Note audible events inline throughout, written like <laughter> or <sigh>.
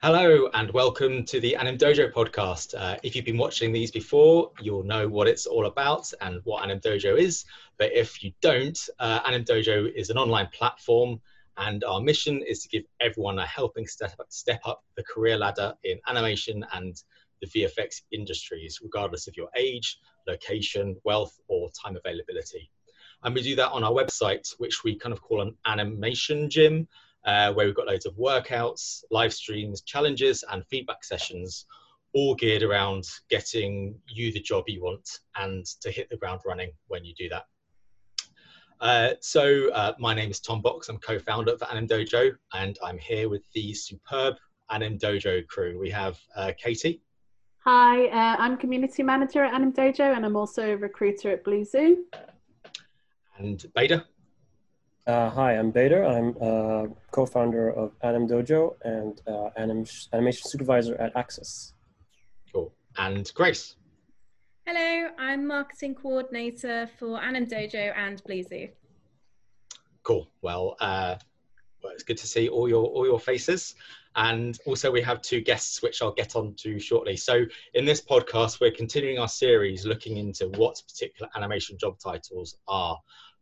Hello and welcome to the Anim Dojo podcast. Uh, if you've been watching these before, you'll know what it's all about and what Anim Dojo is. But if you don't, uh, Anim Dojo is an online platform, and our mission is to give everyone a helping step up, step up the career ladder in animation and the VFX industries, regardless of your age, location, wealth, or time availability. And we do that on our website, which we kind of call an animation gym uh, where we've got loads of workouts, live streams, challenges, and feedback sessions, all geared around getting you the job you want and to hit the ground running when you do that. Uh, so uh, my name is Tom Box. I'm co-founder of Anim Dojo, and I'm here with the superb Anim Dojo crew. We have uh, Katie. Hi, uh, I'm community manager at Anim Dojo, and I'm also a recruiter at Blue Zoo. And Bader. Uh, hi, I'm Bader. I'm uh, co-founder of Anim Dojo and uh, anim animation supervisor at Axis. Cool. And Grace. Hello, I'm marketing coordinator for Anim Dojo and Blue Zoo. Cool. Well, uh, well, it's good to see all your all your faces, and also we have two guests which I'll get on to shortly. So in this podcast, we're continuing our series looking into what particular animation job titles are.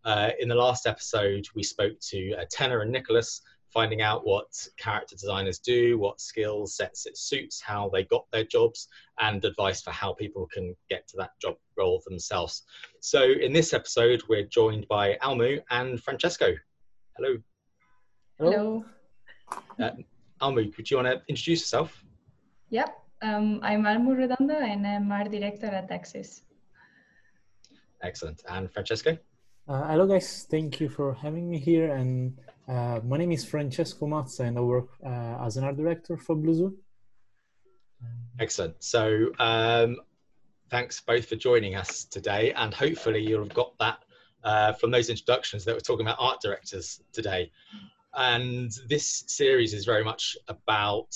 Uh, in the last episode, we spoke to uh, Tenor and Nicholas, finding out what character designers do, what skill sets it suits, how they got their jobs, and advice for how people can get to that job role themselves. So, in this episode, we're joined by Almu and Francesco. Hello. Hello. Uh, Almu, would you want to introduce yourself? Yep. Um, I'm Almu Redondo and I'm art director at Axis. Excellent. And Francesco? Uh, hello guys, thank you for having me here. And uh, my name is Francesco Mazza, and I work uh, as an art director for Blue Zoo. Excellent. So um, thanks both for joining us today, and hopefully you'll have got that uh, from those introductions that we're talking about art directors today. And this series is very much about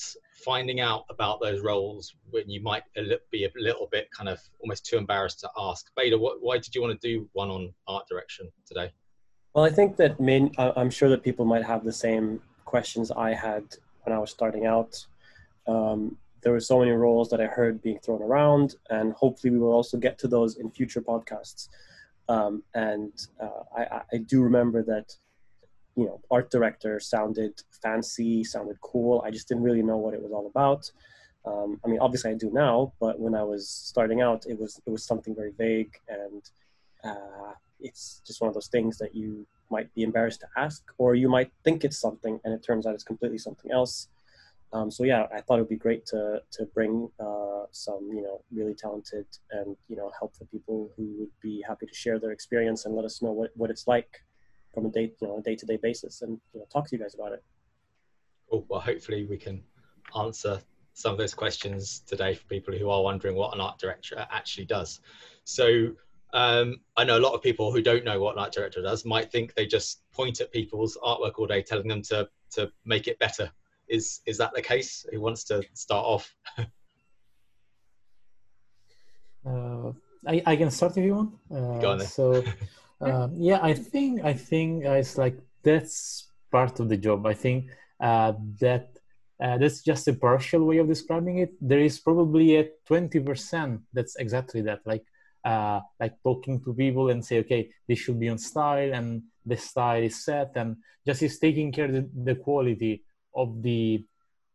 finding out about those roles when you might be a little bit kind of almost too embarrassed to ask. Bader, what, why did you want to do one on art direction today? Well, I think that main, I'm sure that people might have the same questions I had when I was starting out. Um, there were so many roles that I heard being thrown around, and hopefully we will also get to those in future podcasts. Um, and uh, I, I do remember that you know, art director sounded fancy, sounded cool. I just didn't really know what it was all about. Um, I mean, obviously I do now, but when I was starting out, it was it was something very vague, and uh, it's just one of those things that you might be embarrassed to ask, or you might think it's something, and it turns out it's completely something else. Um, so yeah, I thought it would be great to to bring uh, some you know really talented and you know helpful people who would be happy to share their experience and let us know what, what it's like from a day you know a day to day basis and you know, talk to you guys about it. Cool. Well, hopefully we can answer some of those questions today for people who are wondering what an art director actually does. So um, I know a lot of people who don't know what an art director does might think they just point at people's artwork all day, telling them to to make it better. Is is that the case? Who wants to start off? <laughs> uh, I, I can start if you want. Uh, Go on then. So <laughs> uh, yeah, I think I think uh, it's like that's part of the job. I think uh, that uh, that's just a partial way of describing it. There is probably a twenty percent that's exactly that, like uh, like talking to people and say, okay, this should be on style and the style is set, and just is taking care of the, the quality of the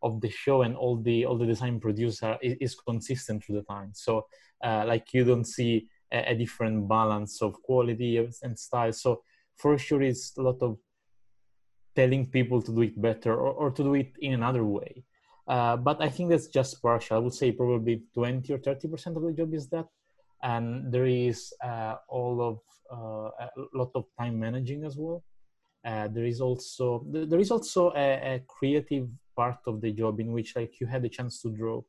of the show and all the all the design producer is, is consistent through the time. So uh, like you don't see a, a different balance of quality and style. So for sure, it's a lot of telling people to do it better or, or to do it in another way. Uh, but I think that's just partial. I would say probably 20 or 30% of the job is that. And there is uh, all of uh, a lot of time managing as well. Uh, there is also there is also a, a, creative part of the job in which like you had the chance to draw.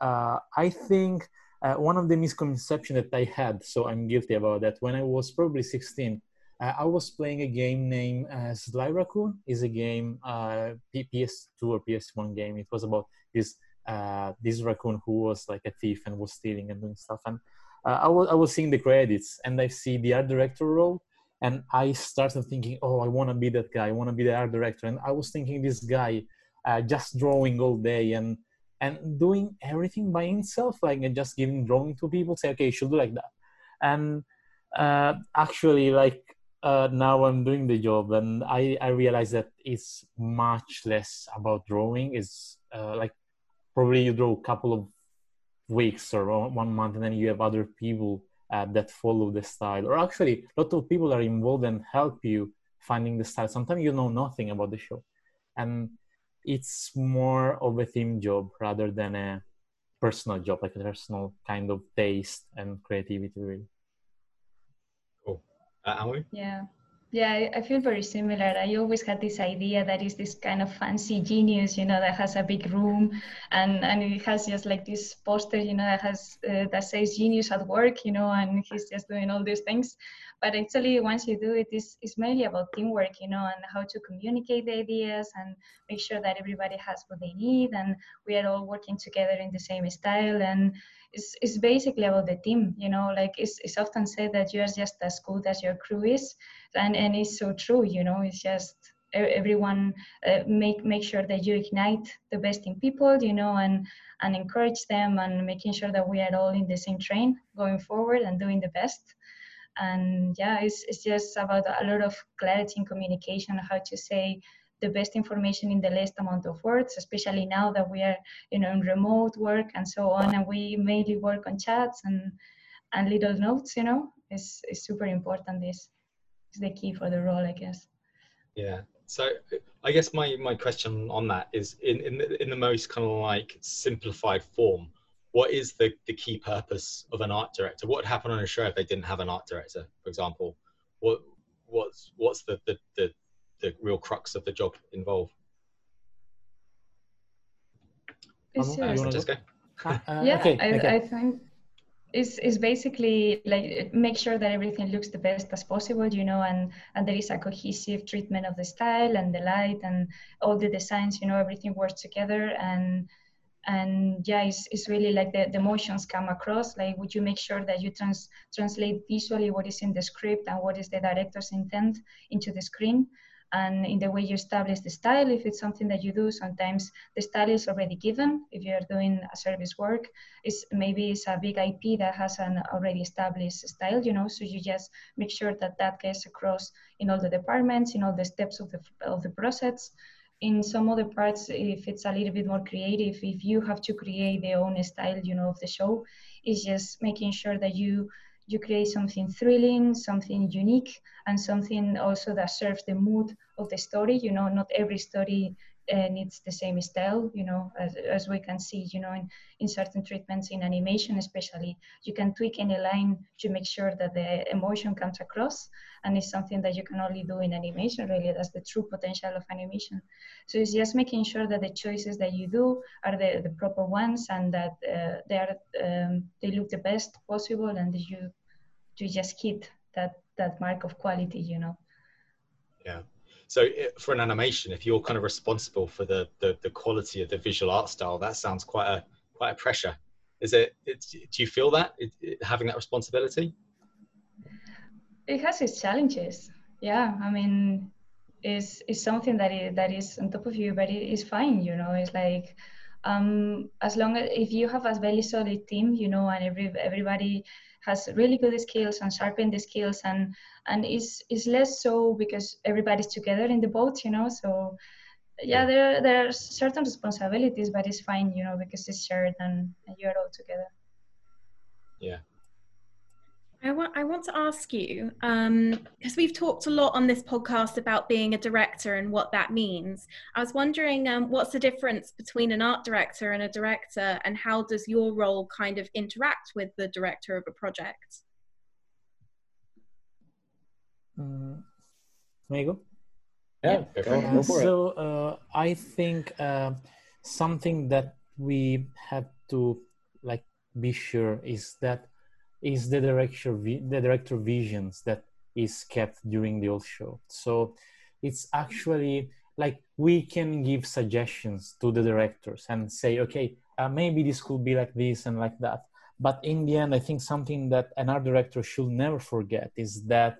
Uh, I think uh, one of the misconceptions that I had, so I'm guilty about that. When I was probably 16, uh, I was playing a game named uh, Sly Raccoon. is a game, uh, PS2 or PS1 game. It was about this uh, this raccoon who was like a thief and was stealing and doing stuff. And uh, I was I was seeing the credits and I see the art director role, and I started thinking, oh, I want to be that guy. I want to be the art director. And I was thinking this guy uh, just drawing all day and and doing everything by himself, like just giving drawing to people, say, okay, you should do like that. And uh, actually, like uh, now I'm doing the job, and I I realize that it's much less about drawing. It's uh, like probably you draw a couple of weeks or one month, and then you have other people uh, that follow the style, or actually, a lot of people are involved and help you finding the style. Sometimes you know nothing about the show, and it's more of a team job rather than a personal job, like a personal kind of taste and creativity, really. Cool. Uh, Yeah. Yeah, I feel very similar. I always had this idea that is this kind of fancy genius, you know, that has a big room and, and it has just like this poster, you know, that has uh, that says genius at work, you know, and he's just doing all these things but actually once you do it it's, it's mainly about teamwork you know and how to communicate the ideas and make sure that everybody has what they need and we are all working together in the same style and it's, it's basically about the team you know like it's, it's often said that you are just as good as your crew is and, and it's so true you know it's just everyone uh, make make sure that you ignite the best in people you know and and encourage them and making sure that we are all in the same train going forward and doing the best. And yeah it's, it's just about a lot of clarity in communication how to say the best information in the least amount of words especially now that we are you know in remote work and so on and we mainly work on chats and and little notes you know is is super important this is the key for the role i guess yeah so i guess my my question on that is in in the, in the most kind of like simplified form what is the, the key purpose of an art director? What would happen on a show if they didn't have an art director, for example? What what's what's the the, the, the real crux of the job involved? Is, uh, Francesco? Uh, yeah, okay, I, okay. I think is is basically like make sure that everything looks the best as possible, you know, and and there is a cohesive treatment of the style and the light and all the designs, you know, everything works together and and yeah it's, it's really like the, the emotions come across like would you make sure that you trans, translate visually what is in the script and what is the director's intent into the screen and in the way you establish the style if it's something that you do sometimes the style is already given. If you're doing a service work it's maybe it's a big ip that has an already established style you know so you just make sure that that gets across in all the departments in all the steps of the of the process. In some other parts if it's a little bit more creative if you have to create the own style you know of the show it's just making sure that you you create something thrilling something unique and something also that serves the mood of the story. You know not every story uh, needs the same style you know as, as we can see you know in, in certain treatments in animation especially you can tweak any line to make sure that the emotion comes across and it's something that you can only do in animation really that's the true potential of animation. So it's just making sure that the choices that you do are the, the proper ones and that uh, they are um, they look the best possible and you you just hit that that mark of quality you know. Yeah so eh, for an animation if you're kind of responsible for the, the the quality of the visual art style that sounds quite a quite a pressure. Is it, it do you feel that it, it, having that responsibility? It has its challenges. Yeah i mean it's, it's something that is, that is on top of you but it is fine you know? It's like um, as long as if you have a very solid team you know and every everybody has really good skills and sharpen the skills and and is is less so because everybody's together in the boat you know so yeah there there are certain responsibilities but it's fine you know because it's shared and, and you're all together. Yeah I want, I want to ask you, because um, we've talked a lot on this podcast about being a director and what that means. I was wondering um, what's the difference between an art director and a director, and how does your role kind of interact with the director of a project? Mm, may I go? Yeah, Yeah, go, go for it. so uh, I think uh, something that we have to like be sure is that is the director the director visions that is kept during the whole show. So it's actually like we can give suggestions to the directors and say, okay, uh, maybe this could be like this and like that. But in the end, I think something that an art director should never forget is that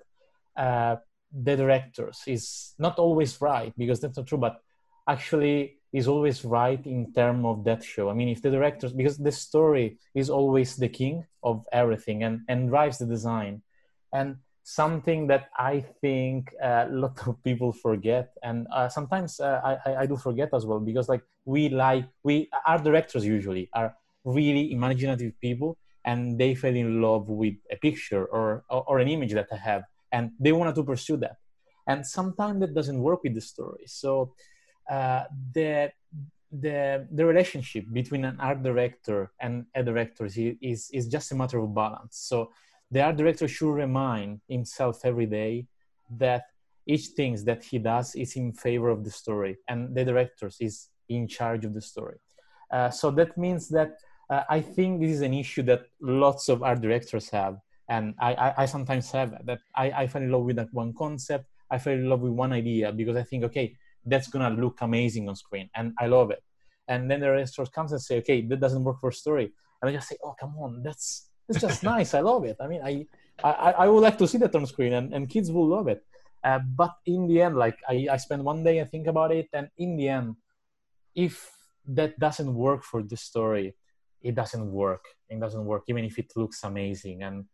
uh, the directors is not always right because that's not true, but actually is always right in terms of that show. I mean, if the directors, because the story is always the king of everything and, and drives the design. And something that I think a <laughs> lot of people forget, and uh, sometimes uh, I, I do forget as well, because like we like, we, our directors usually are really imaginative people and they fell in love with a picture or, or, or an image that I have and they wanted to pursue that. And sometimes that doesn't work with the story. So uh, the the the relationship between an art director and a director is, is just a matter of balance. So the art director should remind himself every day that each thing that he does is in favor of the story, and the director is in charge of the story. Uh, so that means that uh, I think this is an issue that lots of art directors have, and I, I, I sometimes have that. I, I fell in love with that one concept. I fell in love with one idea because I think, okay, that's gonna look amazing on screen and i love it. And then the restaurant comes and say okay that doesn't work for story. And i just say oh come on that's it's just <laughs> nice i love it. I mean I, I i would like to see that on screen and, and kids will love it. Uh, but in the end like I, I spend one day and think about it and in the end if that doesn't work for the story it doesn't work. It doesn't work even if it looks amazing. And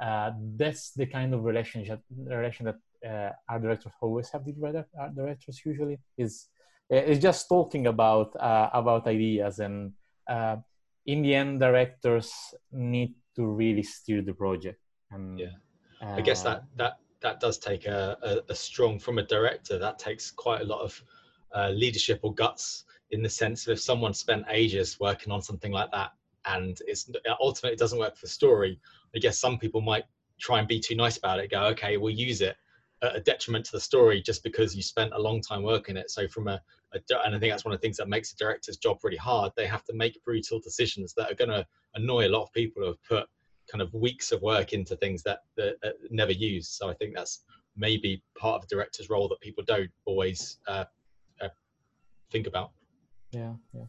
uh, that's the kind of relationship relation that uh, art directors always have with art directors usually is is just talking about uh, about ideas and uh, in the end directors need to really steer the project and yeah. i guess that that that does take a, a, a, strong from a director that takes quite a lot of uh, leadership or guts in the sense of if someone spent ages working on something like that and it's ultimately it doesn't work for the story i guess some people might try and be too nice about it go okay we'll use it a detriment to the story just because you spent a long time working it. So from a, a, and I think that's one of the things that makes a director's job really hard. They have to make brutal decisions that are going to annoy a lot of people who have put kind of weeks of work into things that, that, that never used. So I think that's maybe part of the director's role that people don't always uh, uh, think about. Yeah, yeah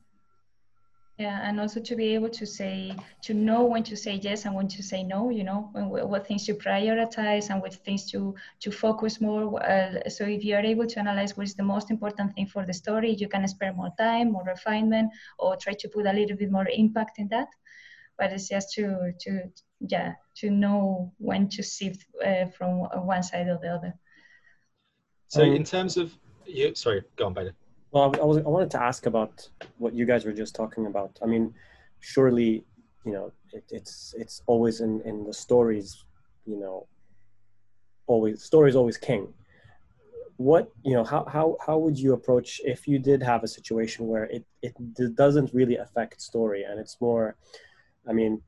yeah and also to be able to say to know when to say yes and when to say no you know when, what things to prioritize and what things to to focus more uh, so if you are able to analyze what is the most important thing for the story you can spare more time more refinement or try to put a little bit more impact in that but it's just to to yeah to know when to shift uh, from one side or the other so in terms of you sorry go on Bader. Well, I, was, I wanted to ask about what you guys were just talking about. I mean, surely, you know, it, it's it's always in in the stories, you know, always stories always king. What you know, how how how would you approach if you did have a situation where it it doesn't really affect story and it's more, I mean,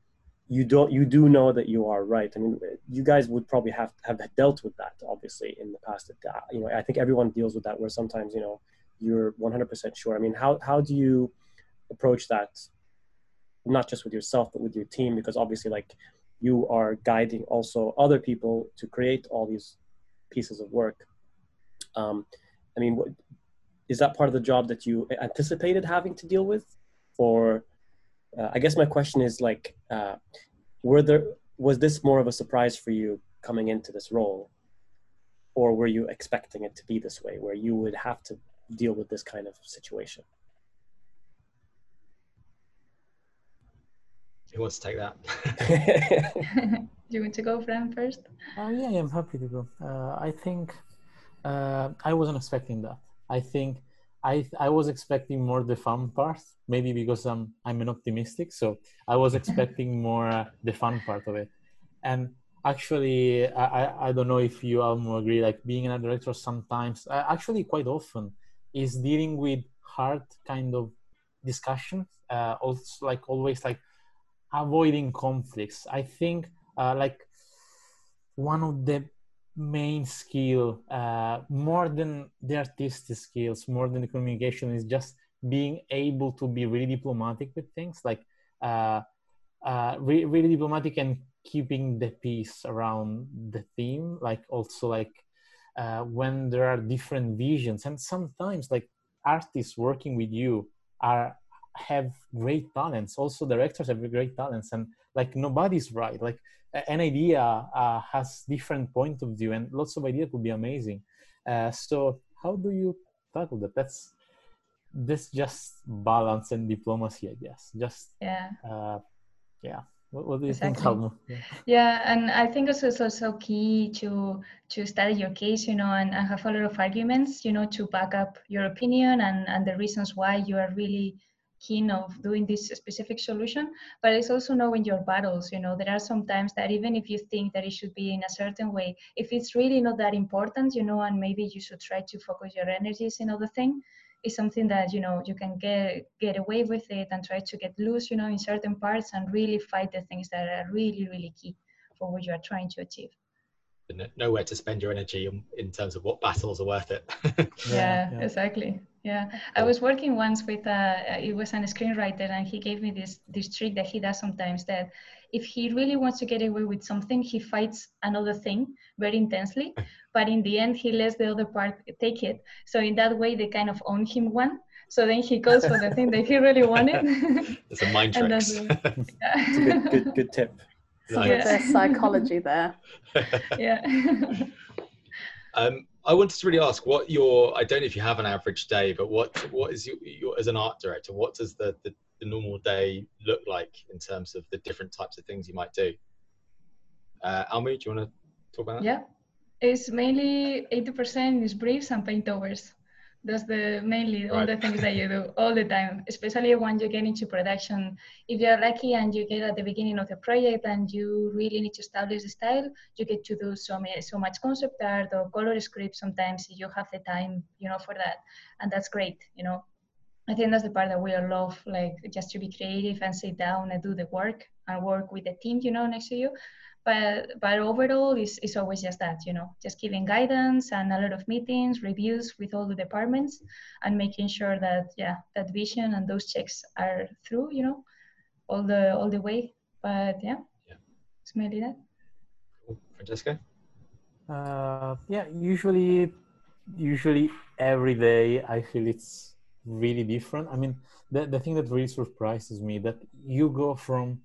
you don't you do know that you are right. I mean, you guys would probably have have dealt with that obviously in the past. Uh, you know, I think everyone deals with that where sometimes you know you're 100% sure. I mean how, how do you approach that not just with yourself but with your team? Because obviously like you are guiding also other people to create all these pieces of work. Um, i mean what, is that part of the job that you anticipated having to deal with? Or uh, i guess my question is like uh, were there was this more of a surprise for you coming into this role? Or were you expecting it to be this way where you would have to deal with this kind of situation. Who wants to take that? Do <laughs> you want to go, Fran, first? Uh, yeah, I'm happy to go. Uh, I think uh, I wasn't expecting that. I think I I was expecting more the fun part, maybe because I'm I'm an optimistic, so I was <laughs> expecting more uh, the fun part of it. And actually, I I don't know if you all agree. Like being a director, sometimes uh, actually quite often is dealing with hard kind of discussions uh, also like always like avoiding conflicts. I think uh, like one of the main skill uh, more than the artistic skills more than the communication is just being able to be really diplomatic with things. Like uh, uh, re- really diplomatic and keeping the peace around the theme. Like also like uh, when there are different visions. And sometimes like artists working with you are have great talents. Also directors have great talents. And like nobody's right. Like an idea uh, has different point of view and lots of ideas would be amazing. Uh, so how do you tackle that? That's this just balance and diplomacy, I guess. Just yeah, uh, yeah. What, what do you Exactly. think? Yeah. yeah, and I think also it's also key to to study your case, you know, and, and have a lot of arguments, you know, to back up your opinion and and the reasons why you are really keen of doing this specific solution. But it's also knowing your battles. You know, there are some times that even if you think that it should be in a certain way, if it's really not that important, you know, and maybe you should try to focus your energies in other thing, is something that you know you can get get away with it and try to get loose you know in certain parts and really fight the things that are really really key for what you are trying to achieve And nowhere to spend your energy in, in terms of what battles are worth it. <laughs> yeah, yeah. exactly yeah i was working once with uh, uh, a it was a screenwriter and he gave me this this trick that he does sometimes that if he really wants to get away with something he fights another thing very intensely <laughs> but in the end he lets the other part take it so in that way they kind of own him one so then he goes for the thing that he really wanted <laughs> It's a mind trick. tricks. that's It's a good, good, good tip. Some Nice. of their psychology <laughs> there. yeah <laughs> Um, I wanted to really ask what your I don't know if you have an average day, but what what is your, your as an art director, what does the, the, the normal day look like in terms of the different types of things you might do? Uh, Almu, do you want to talk about that? Yeah, it's mainly 80% is briefs and paintovers. That's the mainly all Right. the things that you do all the time, especially when you get into production. If you're lucky and you get at the beginning of the project and you really need to establish the style, you get to do so many, so much concept art or color script sometimes you have the time, you know, for that. And that's great, you know. I think that's the part that we all love, like just to be creative and sit down and do the work and work with the team, you know, next to you but but overall it's, it's always just that you know just giving guidance and a lot of meetings reviews with all the departments and making sure that yeah that vision and those checks are through you know all the all the way. But yeah, Yeah. it's mainly that Francesco? Uh, yeah, usually, usually every day I feel it's really different. I mean, the the thing that really surprises me that you go from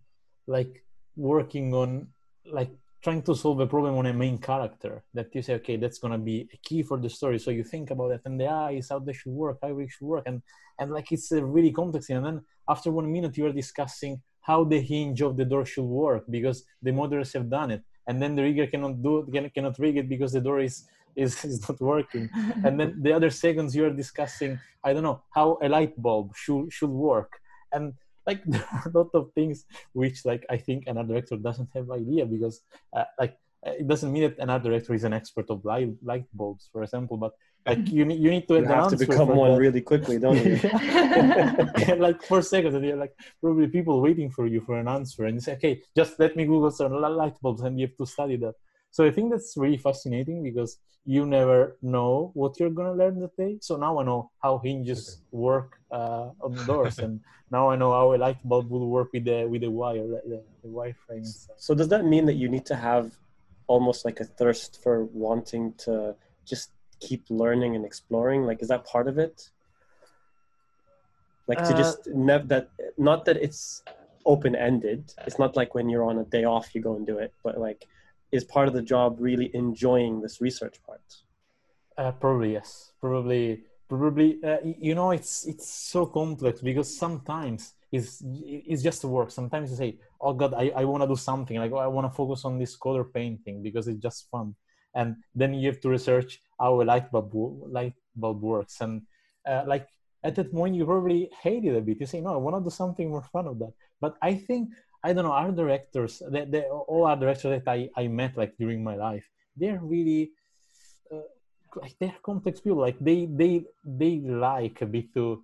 like working on like trying to solve a problem on a main character that you say, okay, that's gonna be a key for the story. So you think about it, and the ah, eyes, how they should work, how it should work, and and like it's a really complex thing. And then after one minute, you are discussing how the hinge of the door should work because the modelers have done it and then the rigger cannot do can, cannot rig it because the door is is, <laughs> is not working <laughs> and then the other seconds you are discussing i don't know how a light bulb should should work and like <laughs> there are a lot of things which like i think an art director doesn't have idea because uh, like uh, it doesn't mean that an art director is an expert of light light bulbs for example but like you need you need to You have, to become one that. really quickly, don't you? <laughs> <laughs> Like four seconds, and you're like probably people waiting for you for an answer, and you say, "Okay, just let me Google some light bulbs," and you have to study that. So I think that's really fascinating because you never know what you're gonna learn that day. So now I know how hinges work uh, on doors, and now I know how a light bulb would work with the with the wire, the, the, the wireframe. So does that mean that you need to have almost like a thirst for wanting to just keep learning and exploring? Like, is that part of it? Like to Uh, just never that not that it's open ended. It's not like when you're on a day off you go and do it, but like is part of the job really enjoying this research part? Uh, probably yes. Probably, probably. Uh, you know, it's it's so complex because sometimes it's it's just work. Sometimes you say, "Oh God, I, I want to do something. Like oh, I want to focus on this color painting because it's just fun." And then you have to research how a light bulb light bulb works. And uh, like at that point, you probably hate it a bit. You say, "No, I want to do something more fun of that." But I think I don't know. Art directors, the, the, all art directors that I, I met like during my life, they're really uh, like they're complex people. Like they they they like a bit to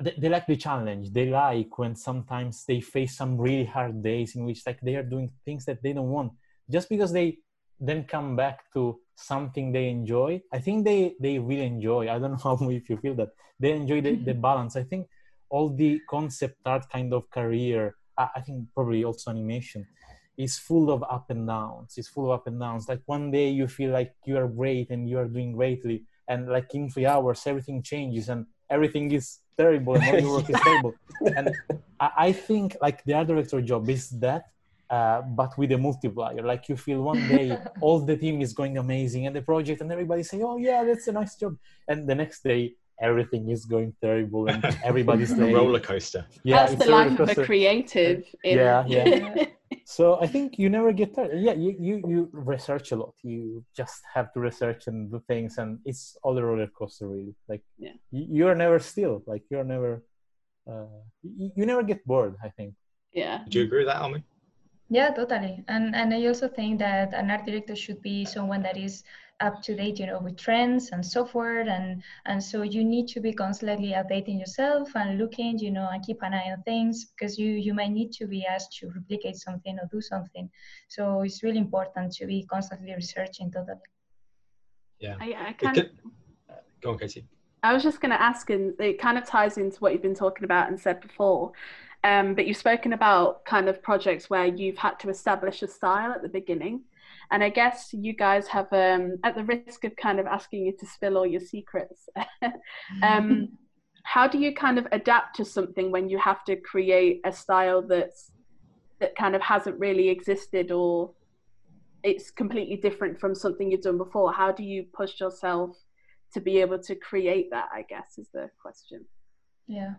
they, they like the challenge. They like when sometimes they face some really hard days in which like they are doing things that they don't want just because they then come back to something they enjoy. I think they they really enjoy. I don't <laughs> know how if you feel that they enjoy the, the <laughs> balance. I think all the concept art kind of career. I, think probably also animation is full of up and downs. It's full of up and downs. Like one day you feel like you are great and you are doing greatly, and like in three hours everything changes and everything is terrible and all your work is <laughs> terrible. And I, I think like the art director job is that, uh, but with a multiplier. Like you feel one day <laughs> all the team is going amazing and the project and everybody say, oh yeah, that's a nice job, and the next day everything is going terrible and <laughs> everybody's a like roller coaster. yeah That's it's the life of a creative. In, Yeah, <laughs> yeah. so i think you never get tired yeah you, you you research a lot you just have to research and do things and it's all a roller coaster really like Yeah. you, you're never still like you're never uh you, you never get bored i think yeah. Do you agree with that, Almu? Yeah, totally. And and I also think that an art director should be someone that is up to date, you know, with trends and software and and so you need to be constantly updating yourself and looking, you know, and keep an eye on things because you you might need to be asked to replicate something or do something. So it's really important to be constantly researching totally. Yeah. I, I It kind could- Go on, Katie I was just going to ask, and it kind of ties into what you've been talking about and said before. Um, but you've spoken about kind of projects where you've had to establish a style at the beginning. And I guess you guys have, um, at the risk of kind of asking you to spill all your secrets, <laughs> um, <laughs> how do you kind of adapt to something when you have to create a style that's that kind of hasn't really existed or it's completely different from something you've done before? How do you push yourself to be able to create that? I guess is the question. Yeah,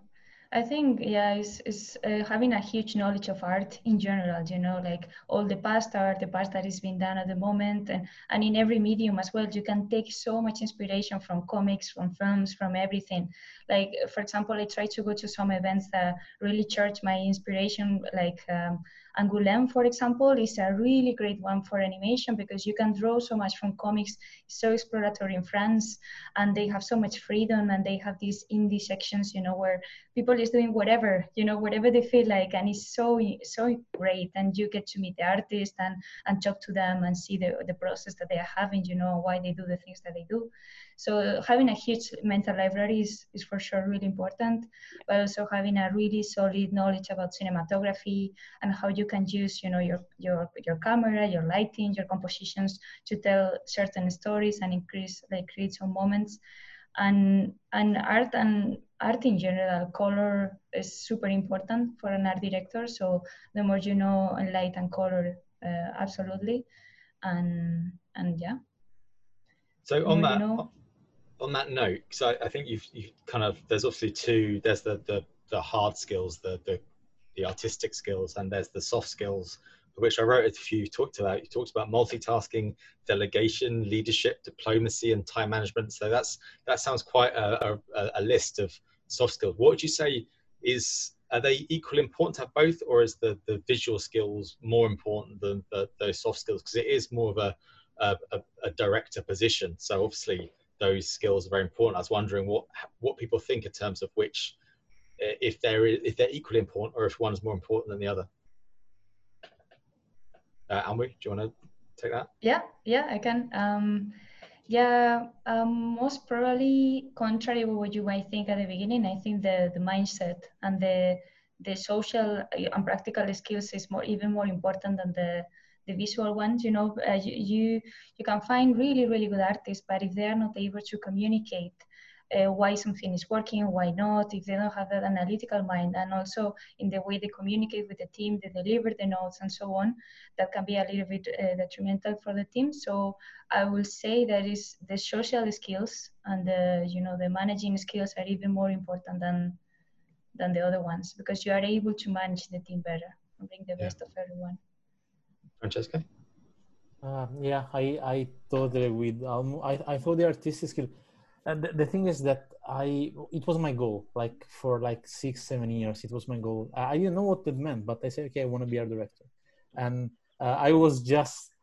I think yeah, it's, it's uh, having a huge knowledge of art in general. You know, like all the past art, the past that is being done at the moment, and and in every medium as well. You can take so much inspiration from comics, from films, from everything. Like for example, I try to go to some events that really charge my inspiration, like. Um, Angoulême, for example, is a really great one for animation because you can draw so much from comics. So exploratory in France, and they have so much freedom, and they have these indie sections, you know, where people is doing whatever, you know, whatever they feel like, and it's so so great. And you get to meet the artist and and talk to them and see the the process that they are having, you know, why they do the things that they do. So having a huge mental library is, is for sure really important, but also having a really solid knowledge about cinematography and how you can use, you know, your your your camera, your lighting, your compositions to tell certain stories and increase like create some moments. And and art and art in general, color is super important for an art director. So the more you know on light and color, uh, absolutely, and and yeah. So on that you know- on that note, because I, I think you've, you've kind of there's obviously two. There's the the, the hard skills, the, the the artistic skills, and there's the soft skills, which I wrote a few. Talked about you talked about multitasking, delegation, leadership, diplomacy, and time management. So that's that sounds quite a, a, a list of soft skills. What would you say is are they equally important to have both, or is the the visual skills more important than the, those soft skills? Because it is more of a, a, a director position. So obviously those skills are very important. I was wondering what what people think in terms of which, eh, if they're if they're equally important or if one's more important than the other. Uh, do you want to take that? Yeah, yeah, I can. Um, yeah, um, most probably contrary to what you might think at the beginning, I think the, the mindset and the the social uh, and practical skills is more even more important than the the visual ones. You know, uh, you, you you can find really really good artists, but if they are not able to communicate uh, why something is working, why not, if they don't have that analytical mind, and also in the way they communicate with the team, they deliver the notes and so on, that can be a little bit uh, detrimental for the team. So I will say that is the social skills and the you know the managing skills are even more important than than the other ones because you are able to manage the team better and bring the Yeah. best of everyone. Francesco? Uh, yeah, I, I totally with Almu. I, I thought the artistic skill. And the, the thing is that I it was my goal. Like for like six seven years, it was my goal. I, I didn't know what it meant, but I said, okay, I want to be art director, and uh, I was just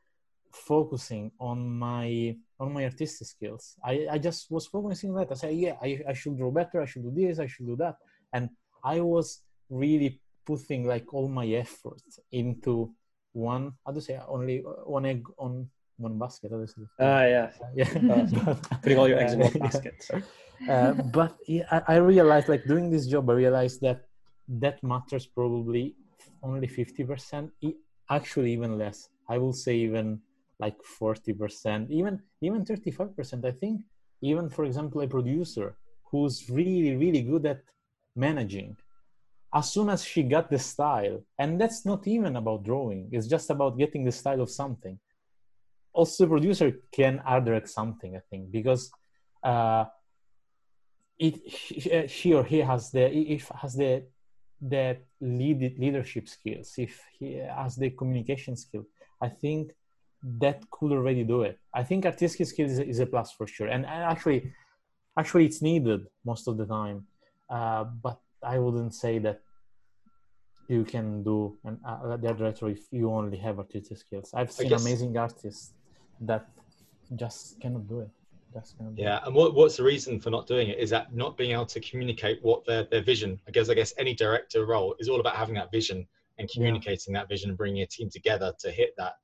focusing on my on my artistic skills. I, I just was focusing on that. I said, yeah, I, I should draw better. I should do this. I should do that. And I was really putting like all my effort into one. How to say only one egg on one basket. Say? Ah, yeah. <laughs> yeah, <laughs> but- Putting all your eggs in one <laughs> uh, basket. uh, but yeah, I, I realized like doing this job i realized that that matters probably only 50% E- actually even less i will say even like 40% even even 35% i think even for example a producer who's really really good at managing as soon as she got the style and that's not even about drawing it's just about getting the style of something. Also the producer can direct something i think because uh, it she or he has the if has the the lead leadership skills if he has the communication skill i think that could already do it. I think artistic skills is, is a plus for sure. And, and actually actually it's needed most of the time. Uh, but i wouldn't say that you can do an uh, the director if you only have artistic skills i've seen guess, amazing artists that just cannot do it Just cannot yeah, and what, what's the reason for not doing it? Is that not being able to communicate what their, their vision? I guess I guess any director role is all about having that vision and communicating yeah. that vision and bringing a team together to hit that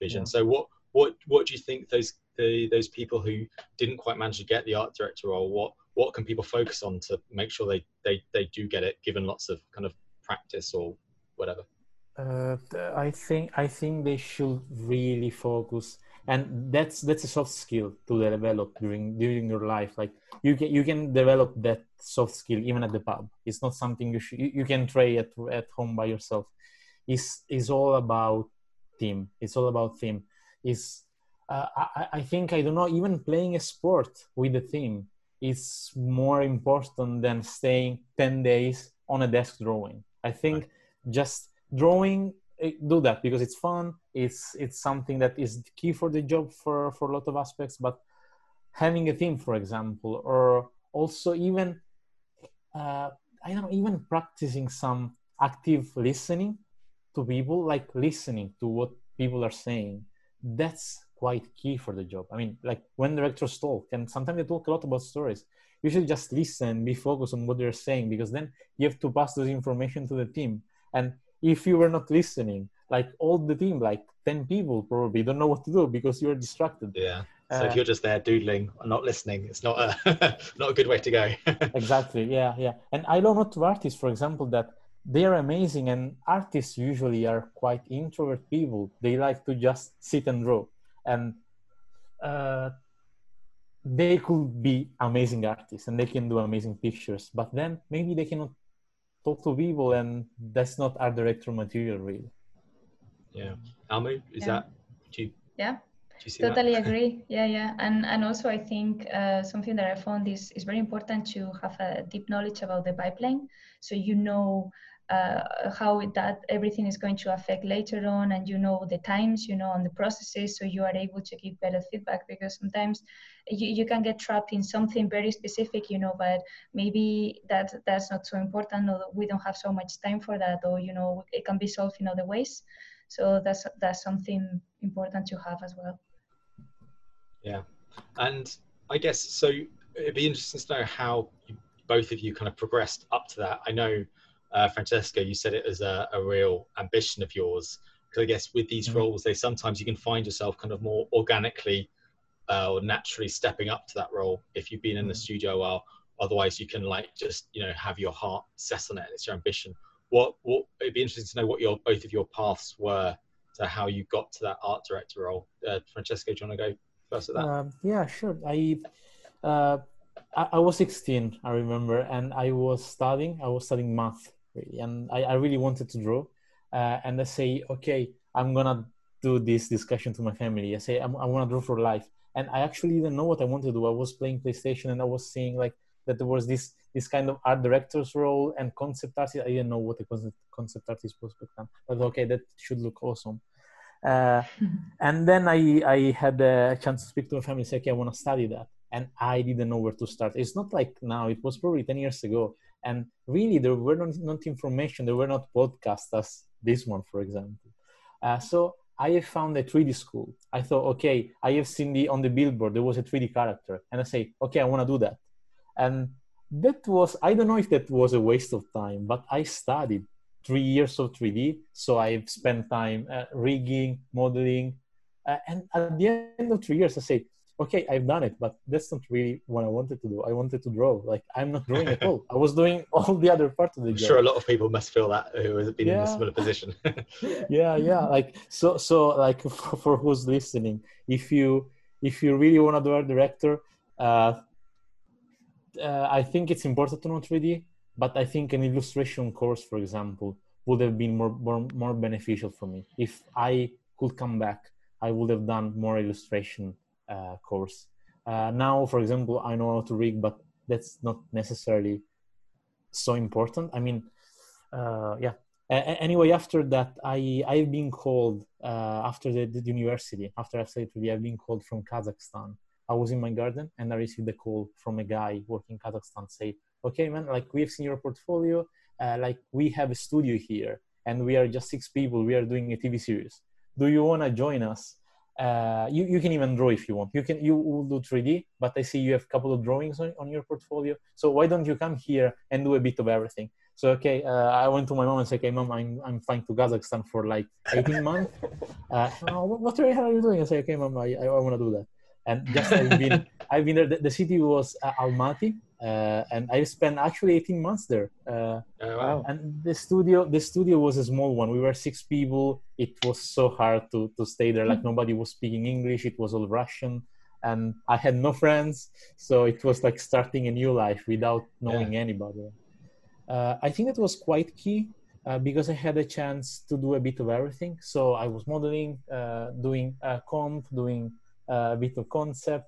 vision. Yeah. So what what what do you think those the, those people who didn't quite manage to get the art director role? What what can people focus on to make sure they they they do get it, given lots of kind of practice or whatever? Uh, I think I think they should really focus and that's that's a soft skill to develop during during your life. Like you can you can develop that soft skill even at the pub. It's not something you should you can try at at home by yourself. It's is all about team. It's all about team is uh, I, I think i don't know even playing a sport with a team is more important than staying 10 days on a desk drawing i think right. just drawing Eh, do that because it's fun it's it's something that is key for the job for for a lot of aspects but having a team for example or also even uh, i don't know even practicing some active listening to people like listening to what people are saying that's quite key for the job. I mean like when directors talk and sometimes they talk a lot about stories you should just listen be focused on what they're saying because then you have to pass those information to the team. And if you were not listening like all the team like 10 people probably don't know what to do because you're distracted. Yeah. So uh, if you're just there doodling and not listening it's not a <laughs> not a good way to go. <laughs> Exactly. Yeah yeah. And i know not to artists for example that they are amazing and artists usually are quite introvert people. They like to just sit and draw and uh, they could be amazing artists and they can do amazing pictures but then maybe they cannot talk to people and that's not art director material really. Yeah. Almu, is yeah. that do you, yeah. do you totally that? <laughs> agree. Yeah yeah. And and also i think uh, something that i found is is very important to have a deep knowledge about the pipeline. So you know uh, how that everything is going to affect later on and you know the times you know on the processes so you are able to give better feedback because sometimes you, you can get trapped in something very specific you know but maybe that that's not so important or we don't have so much time for that or you know it can be solved in other ways. So that's that's something important to have as well. Yeah. And i guess so it'd be interesting to know how both of you kind of progressed up to that. I know uh, Francesco, you said it as a, a real ambition of yours. Because I guess with these mm-hmm. roles, they sometimes you can find yourself kind of more organically uh, or naturally stepping up to that role if you've been in the mm-hmm. studio a while. Otherwise, you can like just you know have your heart set on it. It's your ambition. What what it'd be interesting to know what your both of your paths were to how you got to that art director role. Uh, Francesco, do you want to go first at that? Um, yeah, sure. I uh, I, I was 16, I remember, and I was studying. I was studying math really and i, I really wanted to draw. Uh, and i say okay i'm gonna do this discussion to my family. I say i'm, i want to draw for life. And i actually didn't know what i wanted to do. I was playing playstation and i was seeing like that there was this this kind of art director's role and concept artist. I didn't know what a concept, concept artist was back then. But okay that should look awesome. Uh, <laughs> and then I, I had a chance to speak to my family say okay i want to study that. And i didn't know where to start. It's not like now. It was probably 10 years ago and really there were not, not information there were not podcasts as this one for example. Uh, so i have found a 3d school. I thought okay i have seen the on the billboard there was a 3d character. And i say okay i want to do that. And that was i don't know if that was a waste of time but i studied three years of 3d so i've spent time uh, rigging modeling. Uh, and at the end of three years i say okay, I've done it, but that's not really what I wanted to do. I wanted to draw. Like I'm not drawing at all. I was doing <laughs> all the other part of the I'm job. Sure, a lot of people must feel that who has been yeah. in a similar position. <laughs> <laughs> yeah, yeah. Like so, so like for, for, who's listening, if you if you really want to do art director, uh, uh, I think it's important to know 3D. But I think an illustration course, for example, would have been more more, more beneficial for me if I could come back. I would have done more illustration uh, course. Uh, now, for example, I know how to rig, but that's not necessarily so important. I mean, uh, yeah. A- anyway, after that, I I've been called uh, after the, the university after I studied I've been called from Kazakhstan. I was in my garden and I received a call from a guy working in Kazakhstan. Say, okay, man, like we've seen your portfolio, uh, like we have a studio here and we are just six people. We are doing a TV series. Do you want to join us? Uh, you, you can even draw if you want. You can you will do 3D, but I see you have a couple of drawings on, on your portfolio. So why don't you come here and do a bit of everything? So okay, uh, I went to my mom and said, "Okay, mom, I'm I'm flying to Kazakhstan for like 18 <laughs> months. Uh, oh, what the hell are you doing?" I say, "Okay, mom, I, I, I want to do that." And just I've been I've been there. The, the city was uh, Almaty, uh, and I spent actually 18 months there. Uh, Oh, wow. and the studio, the studio was a small one. We were six people. It was so hard to to stay there. Like nobody was speaking English. It was all Russian, and I had no friends. So it was like starting a new life without knowing anybody. Uh, I think that was quite key uh, because I had a chance to do a bit of everything. So I was modeling, uh, doing uh, comp, doing uh, a bit of concept,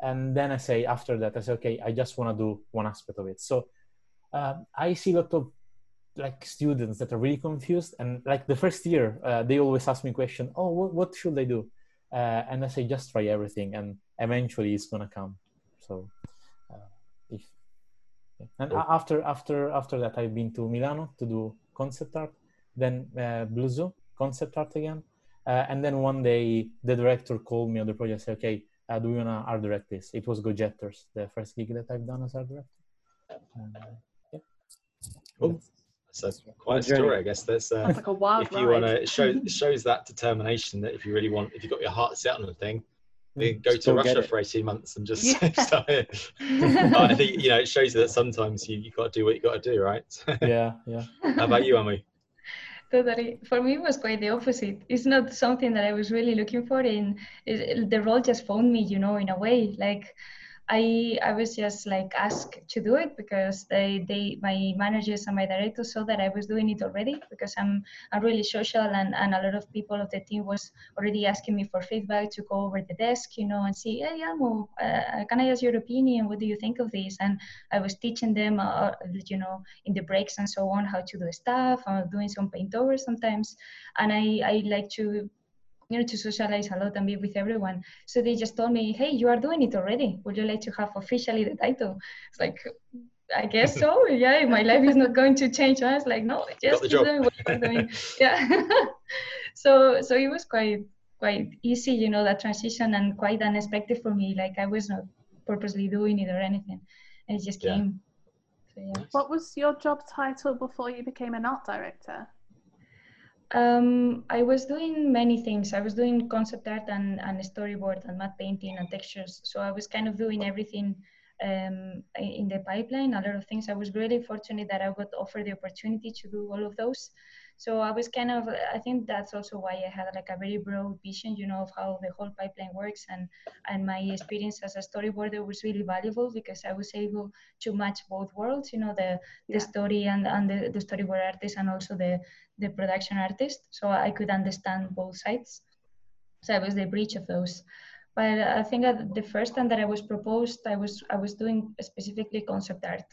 and then I say after that I say okay, I just want to do one aspect of it. So um, I see a lot of like students that are really confused, and like the first year uh, they always ask me question, oh, what, what should I do? Uh, and I say just try everything, and eventually it's gonna come. So uh, if yeah. And Cool. after after after that, I've been to Milano to do concept art, then uh, Blue Zoo concept art again, uh, and then one day the director called me on the project. Said, "Okay, uh, do you wanna art direct this?" It was Go Jetters, the first gig that I've done as art director. Uh, yeah. Cool. So quite a journey. story, I guess. That's uh, It's like a wild if you want to show it <laughs> shows that determination that if you really want, if you've got your heart set on a thing, then Mm, go just to go Russia for 18 months and just Yeah. <laughs> start it. <laughs> But I think you know it shows you that sometimes you you got to do what you got to do, right? yeah, yeah. How about you, Almu? Totally. For me, it was quite the opposite. It's not something that I was really looking for. In the role just found me, you know, in a way. Like, I I was just like asked to do it because they they my managers and my directors saw that I was doing it already because I'm I'm really social and and a lot of people of the team was already asking me for feedback to go over the desk, you know, and see, hey, Almu, uh, can I ask your opinion? What do you think of this? And I was teaching them, uh, you know, in the breaks and so on, how to do stuff. I'm doing some paint over sometimes, and I I like to you know to socialize a lot and be with everyone. So they just told me, hey, you are doing it already. Would you like to have officially the title? It's like. I guess so. <laughs> Yeah, my life is not going to change. I was like, no, just keep doing what you're doing. <laughs> Yeah. <laughs> so so it was quite quite easy, you know, that transition and quite unexpected for me. Like I was not purposely doing it or anything. And it just Yeah. came. So yeah. What was your job title before you became an art director? Um, I was doing many things. I was doing concept art and, and storyboard and matte painting and textures. So I was kind of doing everything um, in the pipeline, a lot of things. I was really fortunate that I got offered the opportunity to do all of those. So I was kind of, I think that's also why I had like a very broad vision, you know, of how the whole pipeline works. And, and my experience as a storyboarder was really valuable because I was able to match both worlds, you know, the, the Yeah. story and, and the, the storyboard artist and also the, the production artist, so I could understand both sides. So I was the bridge of those. But I think the first time that I was proposed, I was I was doing specifically concept art,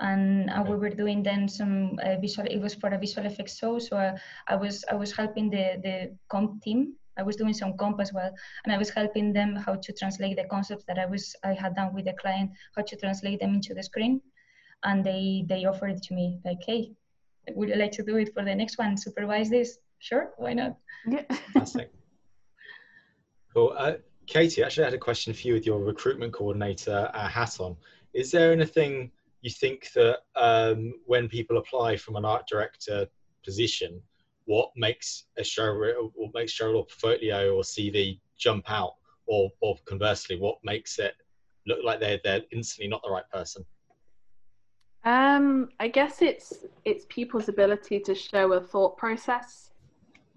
and uh, we were doing then some uh, visual. It was for a visual effects show, so uh, I was I was helping the the comp team. I was doing some comp as well, and I was helping them how to translate the concepts that I was I had done with the client, how to translate them into the screen, and they they offered it to me like, hey, would you like to do it for the next one? Supervise this? Sure, why not? Yeah. Fantastic. Cool. Uh, Katie, I actually had a question for you with your recruitment coordinator uh, hat on. Is there anything you think that um, when people apply from an art director position, what makes a show, what makes show or portfolio or CV jump out, or, or conversely, what makes it look like they're they're instantly not the right person? Um, I guess it's it's people's ability to show a thought process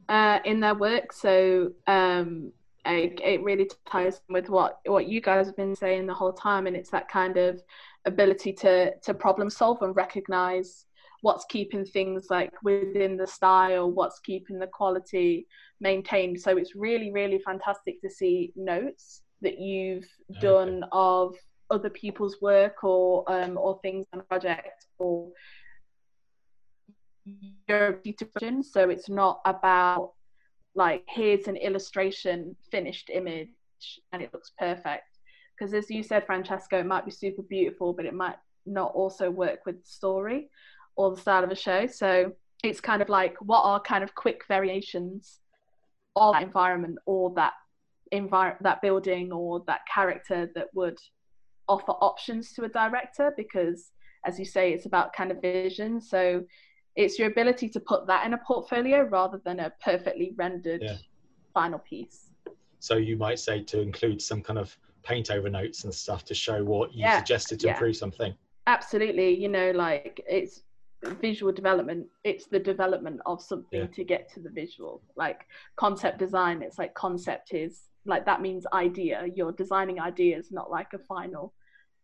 uh, in their work. So um, I, it really ties with what what you guys have been saying the whole time, and it's that kind of ability to to problem solve and recognize what's keeping things like within the style, what's keeping the quality maintained. So it's really really fantastic to see notes that you've Okay. done of other people's work or um, or things on project or your so it's not about like here's an illustration finished image and it looks perfect because as you said francesco it might be super beautiful but it might not also work with the story or the style of a show. So it's kind of like what are kind of quick variations of that environment or that envir- that building or that character that would offer options to a director? Because as you say it's about kind of vision. So it's your ability to put that in a portfolio rather than a perfectly rendered yeah. final piece. So you might say to include some kind of paint over notes and stuff to show what you yeah. suggested to yeah. improve something absolutely you know like it's visual development it's the development of something yeah. to get to the visual like concept design it's like concept is like that means idea you're designing ideas not like a final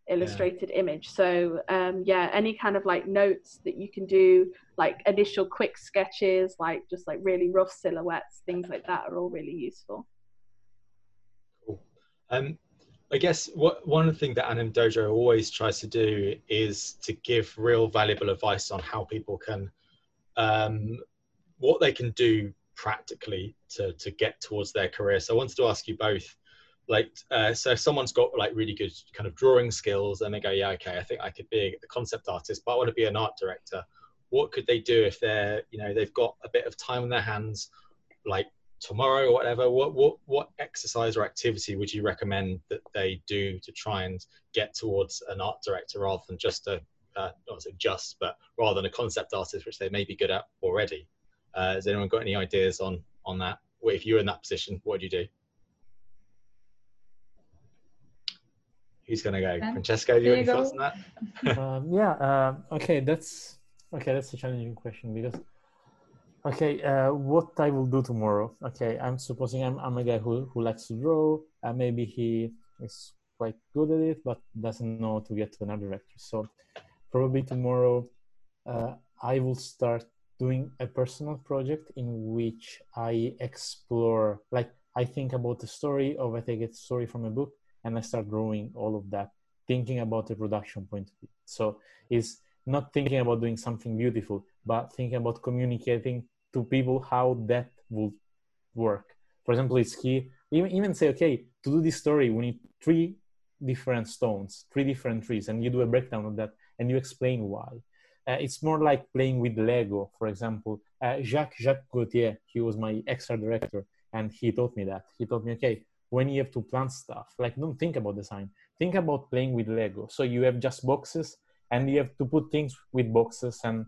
illustrated yeah. image so um yeah any kind of like notes that you can do like initial quick sketches like just like really rough silhouettes things like that are all really useful cool um I guess what one of the things that AnimDojo always tries to do is to give real valuable advice on how people can, um, what they can do practically to to get towards their career. So I wanted to ask you both, like, uh, so if someone's got like really good kind of drawing skills and they go, yeah, okay, I think I could be a concept artist, but I want to be an art director. What could they do if they're, you know, they've got a bit of time on their hands, like tomorrow or whatever what what what exercise or activity would you recommend that they do to try and get towards an art director rather than just a uh, not say just but rather than a concept artist which they may be good at already? Uh, has anyone got any ideas on on that? Well, if you're in that position what would you do? Who's going to go francesco do you have any thoughts on that? <laughs> Um, yeah uh, okay that's okay that's a challenging question because Okay, uh, what I will do tomorrow? Okay, I'm supposing I'm, I'm a guy who, who likes to draw. and maybe he is quite good at it, but doesn't know to get to another director. So probably tomorrow uh, I will start doing a personal project in which I explore, like I think about the story, or I take a story from a book, and I start drawing all of that, thinking about the production point of view. So it's not thinking about doing something beautiful, but thinking about communicating to people how that would work. For example, it's key. Even, even say, okay, to do this story, we need three different stones, three different trees, and you do a breakdown of that and you explain why. Uh, it's more like playing with Lego, for example. Uh, Jacques Jacques Gauthier, he was my extra director, and he taught me that. He taught me, okay, when you have to plant stuff, like don't think about design, think about playing with Lego. So you have just boxes, and you have to put things with boxes, and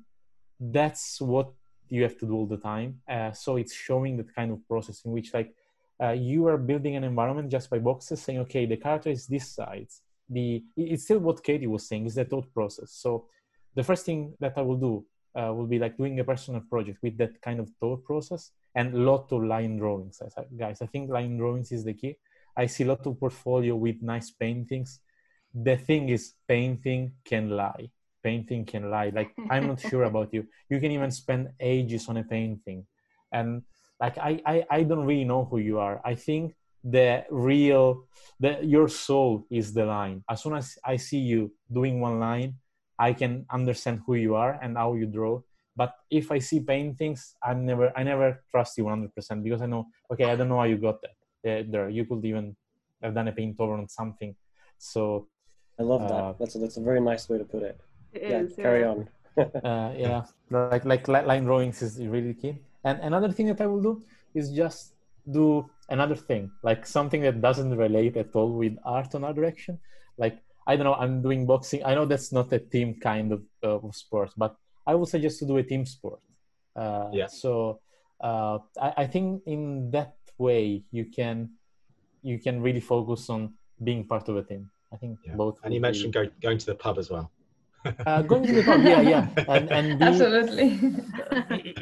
that's what you have to do all the time. Uh, so it's showing that kind of process in which like uh, you are building an environment just by boxes, saying, okay, the character is this size. The it's still what Katie was saying is the thought process. So the first thing that I will do uh, will be like doing a personal project with that kind of thought process and lot of line drawings. Guys, I think line drawings is the key. I see a lot of portfolio with nice paintings. The thing is, painting can lie painting can lie. Like <laughs> i'm not sure about you. You can even spend ages on a painting. And like I, I i don't really know who you are. I think the real the your soul is the line. As soon as i see you doing one line i can understand who you are and how you draw. But if i see paintings i never i never trust you 100% because i know okay i don't know how you got that there. You could even have done a paint over on something. So i love that. uh, that's a, that's a very nice way to put it <laughs> yeah, carry yeah. on. <laughs> uh, yeah, like like line drawings is really key. And another thing that I will do is just do another thing, like something that doesn't relate at all with art on our direction. Like I don't know, I'm doing boxing. I know that's not a team kind of, uh, of sport, but I would suggest to do a team sport. Uh, yeah. So uh, I, I think in that way you can you can really focus on being part of a team. I think yeah. both. And you mentioned go, going to the pub as well uh, going to the pub, yeah, yeah, and, and <laughs> absolutely.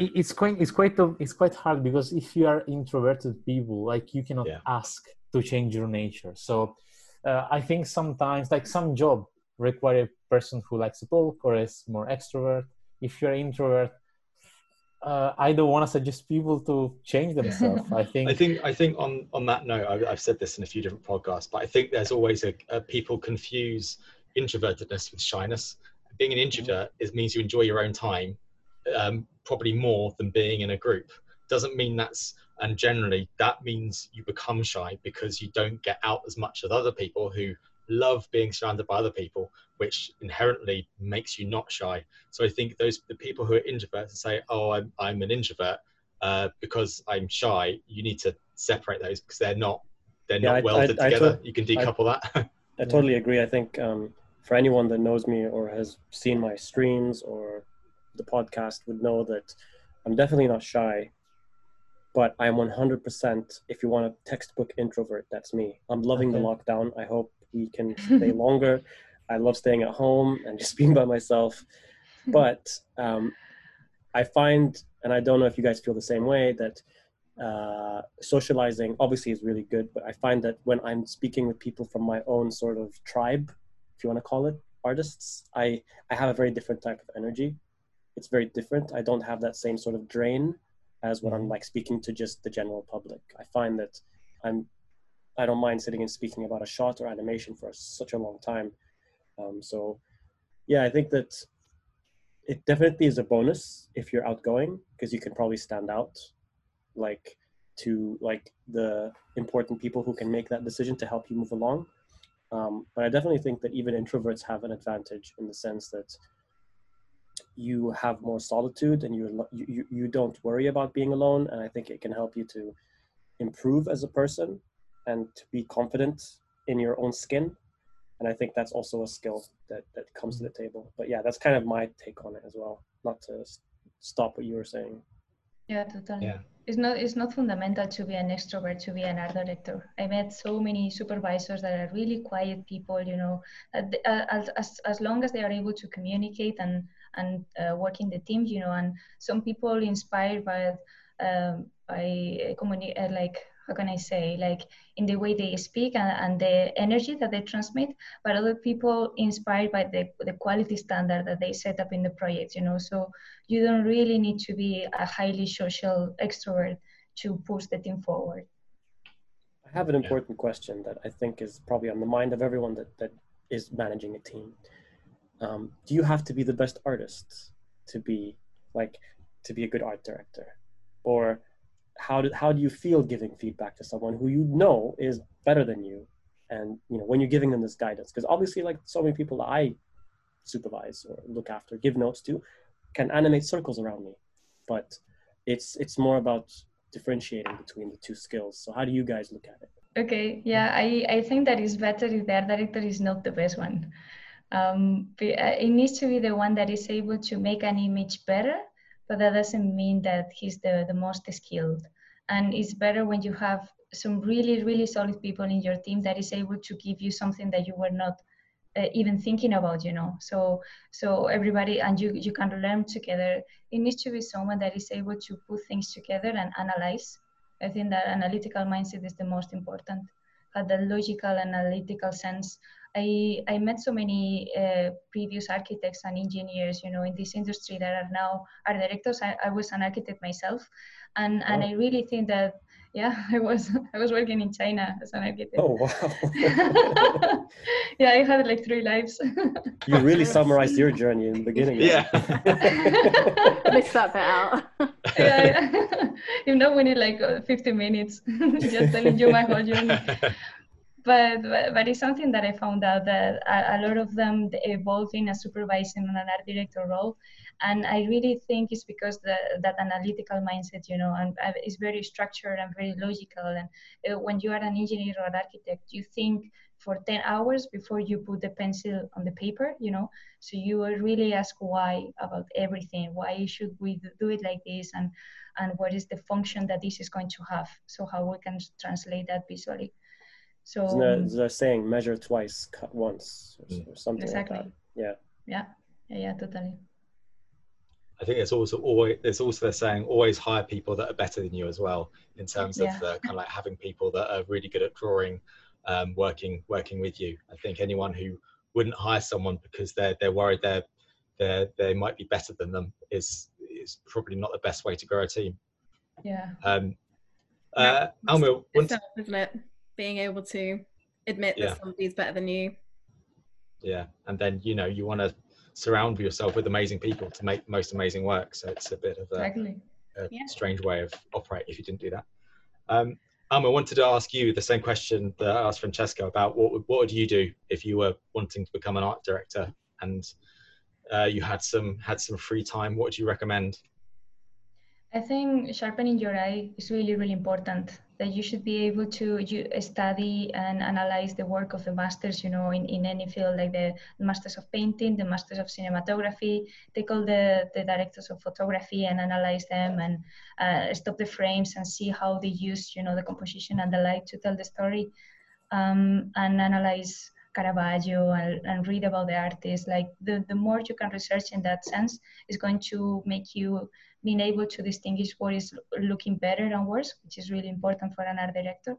It, it's quite it's quite it's quite hard because if you are introverted people, like you cannot yeah. ask to change your nature. So uh, I think sometimes, like some job require a person who likes to talk or is more extrovert. If you're introvert, uh, I don't want to suggest people to change themselves. I <laughs> think. I think. I think on on that note, I've, I've said this in a few different podcasts, but I think there's always a, a people confuse introvertedness with shyness. Being an introvert is means you enjoy your own time, um, probably more than being in a group. Doesn't mean that's and generally that means you become shy because you don't get out as much as other people who love being surrounded by other people, which inherently makes you not shy. So I think those the people who are introverts and say, "Oh, I'm I'm an introvert uh, because I'm shy," you need to separate those because they're not they're Yeah, not I- welded I- I together. to- you can decouple that. I totally agree. I think um, for anyone that knows me or has seen my streams or the podcast would know that I'm definitely not shy, but I'm 100%. If you want a textbook introvert, that's me. I'm loving the lockdown. I hope we can <laughs> stay longer. I love staying at home and <laughs> just being by myself. But um, I find, and I don't know if you guys feel the same way, that uh, socializing obviously is really good, but I find that when I'm speaking with people from my own sort of tribe, you want to call it artists, I, I have a very different type of energy. It's very different. I don't have that same sort of drain as when I'm like speaking to just the general public. I find that I'm I don't mind sitting and speaking about a shot or animation for such a long time. Um, so yeah, I think that it definitely is a bonus if you're outgoing because you can probably stand out like to like the important people who can make that decision to help you move along. Um, but I definitely think that even introverts have an advantage in the sense that you have more solitude and you, you you- don't worry about being alone. And I think it can help you to improve as a person and to be confident in your own skin. And I think that's also a skill that, that comes to the table. But yeah, that's kind of my take on it as well. Not to stop what you were saying. Yeah, totally. Yeah. It's not it's not fundamental to be an extrovert to be an art director. I met so many supervisors that are really quiet people. You know, uh, uh, as as as long as they are able to communicate and and uh, work in the team. You know, and some people inspired by um, by communi- uh, like how can I say like in the way they speak and, and the energy that they transmit, but other people inspired by the the quality standard that they set up in the project. You know, so you don't really need to be a highly social extrovert to push the team forward. I have an important question that I think is probably on the mind of everyone that, that is managing a team. Um, do you have to be the best artist to be like to be a good art director, or how do how do you feel giving feedback to someone who you know is better than you, and you know when you're giving them this guidance? Because obviously, like so many people that I supervise or look after, give notes to, can animate circles around me, but it's it's more about differentiating between the two skills. So how do you guys look at it? Okay, yeah, I, I think that is better if the director is not the best one. Um, uh, it needs to be the one that is able to make an image better, but that doesn't mean that he's the, the most skilled. And it's better when you have some really, really solid people in your team that is able to give you something that you were not uh, even thinking about, you know. So, so everybody and you you can learn together. It needs to be someone that is able to put things together and analyze I think that analytical mindset is the most important. Had the logical analytical sense. I I met so many uh, previous architects and engineers, you know, in this industry that are now art directors. I, I was an architect myself, and and Oh. I really think that yeah, <laughs> I was I was working in China as an architect. Oh wow! <laughs> yeah, I had like three lives. <laughs> you really summarized your journey in the beginning. Yeah. Miss that bit out. yeah, yeah. if not, we need like uh, 50 minutes just telling you my whole journey. But, but it's something that I found out that a, a lot of them evolve in a supervising and an art director role, and I really think it's because the, that analytical mindset, you know, and uh, it's very structured and very logical. And uh, when you are an engineer or an architect, you think for 10 hours before you put the pencil on the paper, you know. So you really ask why about everything. Why should we do it like this, and and what is the function that this is going to have? So how we can translate that visually. So Isn't there, is a saying measure twice, cut once, or, or something Exactly. like that? Yeah. yeah, yeah, yeah, totally. I think there's also always there's also the saying always hire people that are better than you as well in terms Yeah. of the kind of like having people that are really good at drawing, um, working working with you. I think anyone who wouldn't hire someone because they're they're worried they're they they might be better than them is is probably not the best way to grow a team. Yeah. Um, uh, Almu, once, Itself, isn't it? Being able to admit Yeah. that somebody's better than you. yeah, and then you know you want to surround yourself with amazing people to make most amazing work. So it's a bit of a, Exactly. a Yeah. strange way of operating if you didn't do that. Um, Almu, I wanted to ask you the same question that I asked Francesco about what would, what would you do if you were wanting to become an art director and uh, you had some had some free time? What would you recommend? I think sharpening your eye is really, really important. That you should be able to you study and analyze the work of the masters, you know, in, in any field, like the masters of painting, the masters of cinematography. Take all the, the directors of photography and analyze them and uh, stop the frames and see how they use, you know, the composition and the light to tell the story. Um, and analyze Caravaggio and, and read about the artist. Like the, the more you can research in that sense is going to make you being able to distinguish what is looking better and worse, which is really important for an art director.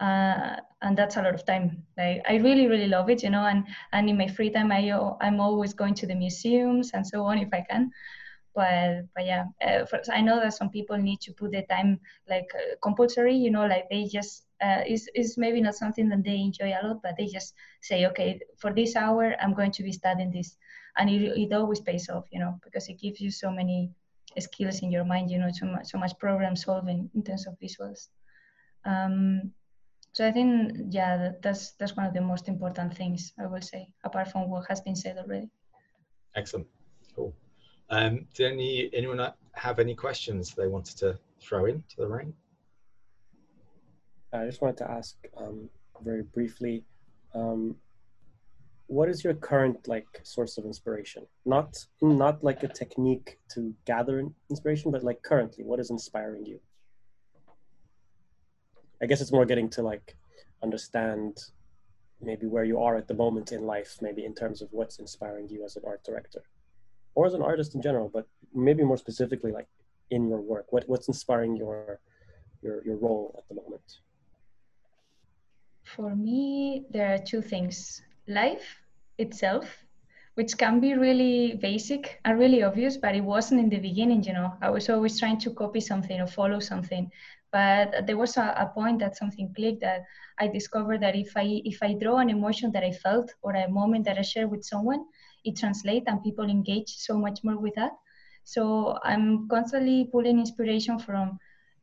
Uh, and that's a lot of time. Like I really, really love it, you know. And and in my free time, I I'm always going to the museums and so on if I can. But but yeah, uh, for, I know that some people need to put the time like uh, compulsory, you know, like they just uh, is is maybe not something that they enjoy a lot, but they just say, okay, for this hour, I'm going to be studying this, and it it always pays off, you know, because it gives you so many skills in your mind, you know, so much, so much problem solving in terms of visuals. Um, so I think, yeah, that's that's one of the most important things I will say, apart from what has been said already. Excellent, cool. Um, did any anyone have any questions they wanted to throw into the ring? I just wanted to ask um, very briefly, um, what is your current like source of inspiration? Not not like a technique to gather inspiration, but like currently, what is inspiring you? I guess it's more getting to like understand maybe where you are at the moment in life, maybe in terms of what's inspiring you as an art director, or as an artist in general, but maybe more specifically like in your work. What what's inspiring your your your role at the moment? For me, there are two things life itself, which can be really basic and really obvious, but it wasn't in the beginning, you know. I was always trying to copy something or follow something. But there was a, a point that something clicked that I discovered that if I if I draw an emotion that I felt or a moment that I share with someone, it translates and people engage so much more with that. So I'm constantly pulling inspiration from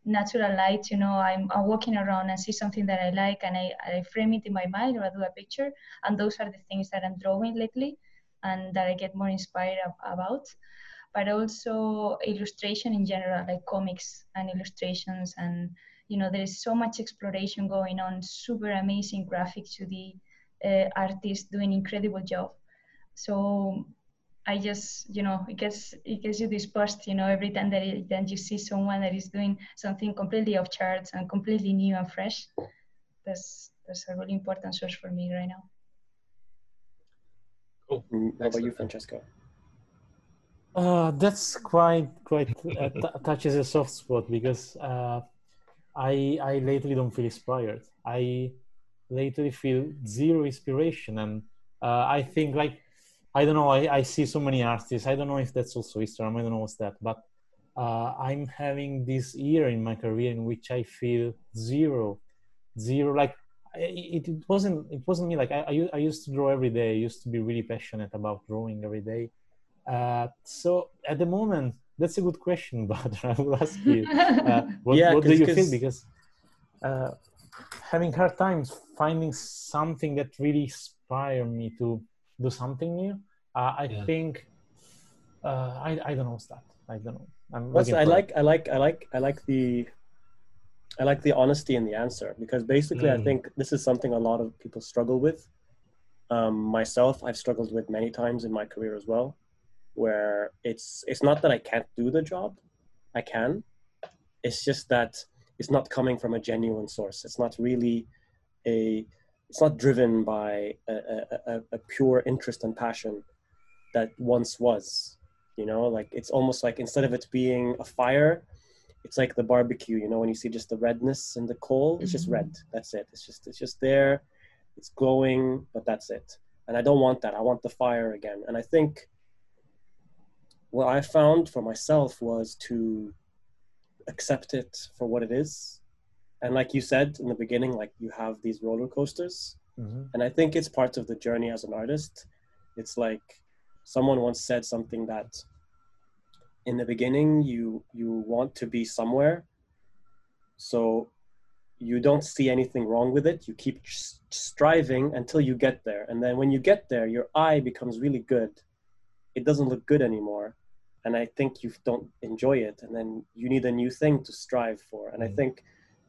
natural light you know I'm, I'm walking around and see something that i like and I, I frame it in my mind or i do a picture. And those are the things that i'm drawing lately and that i get more inspired ab- about. But also illustration in general like comics and illustrations and you know there is so much exploration going on super amazing graphics to the uh, artists doing incredible job. So I just, you know, it gets it gets you this burst, you know, every time that it, then you see someone that is doing something completely off charts and completely new and fresh. That's that's a really important source for me right now. Cool. Mm, What about you, Excellent. Francesco? Uh, that's quite quite uh, t- touches a soft spot because uh, I I lately don't feel inspired. I lately feel zero inspiration, and uh, I think like I don't know. I, I see so many artists. I don't know if that's also Instagram. I don't know what's that, but uh, I'm having this year in my career in which I feel zero, zero. Like it, it wasn't it wasn't me. Like I, I, used to draw every day. I used to be really passionate about drawing every day. Uh, so at the moment, that's a good question, <laughs> but I will ask you, uh, <laughs> what, Yeah, what do you feel? 'cause- Because uh, having hard times finding something that really inspire me to do something new. Uh, I Yeah. think uh, I I don't know what's that. I don't know. I'm What's, looking I for it. like I like I like I like the I like the honesty in the answer because basically I Mm. think this is something a lot of people struggle with. Um, myself, I've struggled with many times in my career as well, where it's it's not that I can't do the job, I can. It's just that it's not coming from a genuine source. It's not really a it's not driven by a, a, a, pure interest and passion that once was you know? Like it's almost like instead of it being a fire it's like the barbecue you know when you see just the redness in the coal it's just mm-hmm. red. That's it. It's just it's just there. It's glowing but that's it. And i don't want that. I want the fire again. And i think what I found for myself was to accept it for what it is. And like you said in the beginning, like you have these roller coasters. Mm-hmm. And I think it's part of the journey as an artist. It's like someone once said something that in the beginning you you want to be somewhere so you don't see anything wrong with it you keep striving until you get there and then when you get there your eye becomes really good it doesn't look good anymore and i think you don't enjoy it and then you need a new thing to strive for and i Mm. think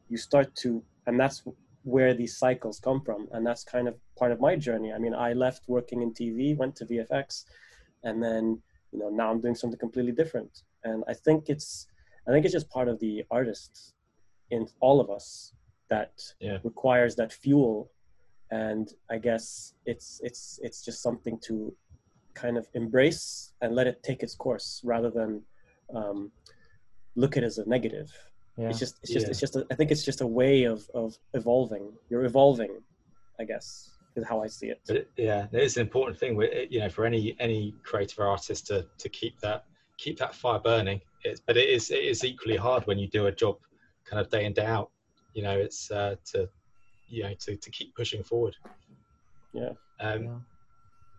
you start to and that's where these cycles come from. And that's kind of part of my journey. I mean i left working in tv went to vfx and then you know now i'm doing something completely different. And i think it's i think it's just part of the artists in all of us that Yeah. requires that fuel. And i guess it's it's it's just something to kind of embrace and let it take its course rather than um, look at it as a negative Yeah. it's just it's just Yeah. it's just a, i think it's just a way of of evolving you're evolving i guess is how i see it But it, yeah, it is an important thing. with You know, for any any creative artist to to keep that keep that fire burning. It's, but it is it is equally hard when you do a job kind of day in day out. You know, it's uh, to you know to to keep pushing forward. Yeah. Um, Yeah.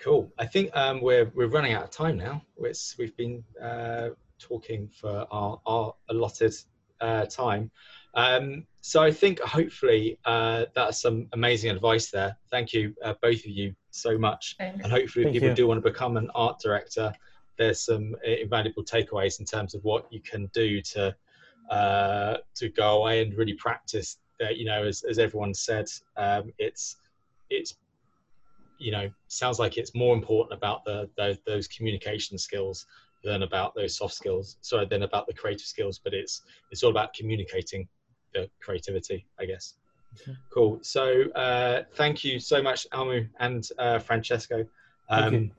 Cool. I think um, we're we're running out of time now. It's, we've been uh, talking for our, our allotted uh, time. Um, so I think hopefully uh, that's some amazing advice there. Thank you, uh, both of you, so much. Thanks. And hopefully, if people you. do want to become an art director, there's some invaluable takeaways in terms of what you can do to uh, to go away and really practice. That you know, as, as everyone said, um, it's it's you know sounds like it's more important about the, those those communication skills than about those soft skills. Sorry, than about the creative skills. But it's it's all about communicating the creativity, I guess. Okay. Cool. So uh, thank you so much, Almu and uh, Francesco. Um.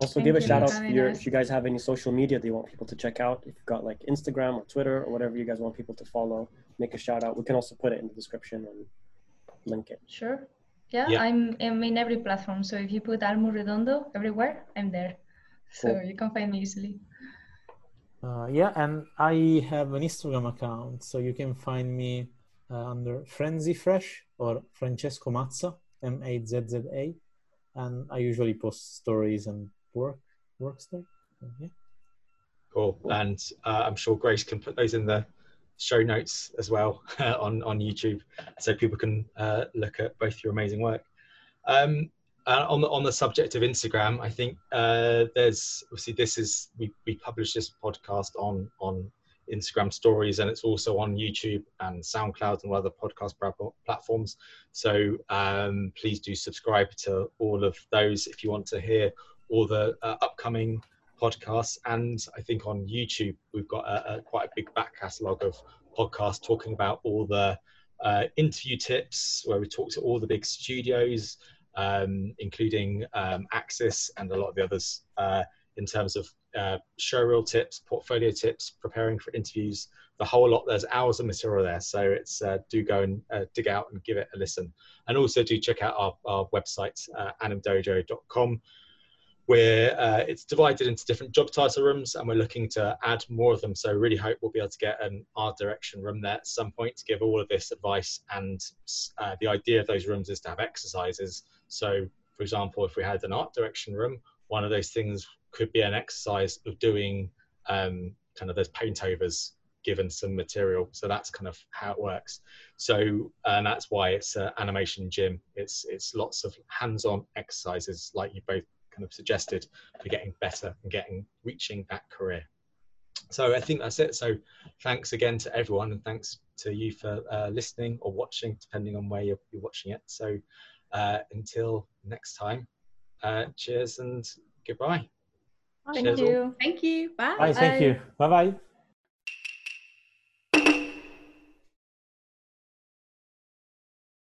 Also, Thank give a shout out if, having you're, if you guys have any social media that you want people to check out. If you've got like Instagram or Twitter or whatever you guys want people to follow, make a shout out. We can also put it in the description and link it. Sure. Yeah, Yeah. I'm, I'm in every platform. So if you put Almu Redondo everywhere, I'm there. So Cool. you can find me easily. Uh, yeah, and I have an Instagram account, so you can find me uh, under Frenzy Fresh or Francesco Mazza, M A Z Z A, and I usually post stories and work works there. Yeah. Cool. And uh, I'm sure Grace can put those in the show notes as well <laughs> on, on YouTube so people can uh, look at both your amazing work. Um, uh, on, the, on the subject of Instagram, I think uh, there's obviously this is, we, we publish this podcast on, on Instagram stories and it's also on YouTube and SoundCloud and other podcast platforms. So um, please do subscribe to all of those if you want to hear all the uh, upcoming podcasts and i think on youtube we've got a, a quite a big back catalogue of podcasts talking about all the uh, interview tips where we talk to all the big studios um, including um, axis and a lot of the others uh, in terms of uh, showreel tips portfolio tips preparing for interviews the whole lot. There's hours of material there so it's uh, do go and uh, dig out and give it a listen. And also do check out our, our website uh, animdojo.com where uh, it's divided into different job title rooms and we're looking to add more of them. So really hope we'll be able to get an art direction room there at some point to give all of this advice and uh, the idea of those rooms is to have exercises so for example if we had an art direction room one of those things could be an exercise of doing um, kind of those paint overs given some material so that's kind of how it works so and that's why it's an animation gym it's it's lots of hands-on exercises like you both kind of suggested for getting better and getting reaching that career. So I think that's it. So thanks again to everyone and thanks to you for uh, listening or watching, depending on where you're, you're watching it. So uh, until next time, uh, cheers and goodbye. Thank Cheers all. you. Thank you. Bye. Bye, thank you. Bye bye.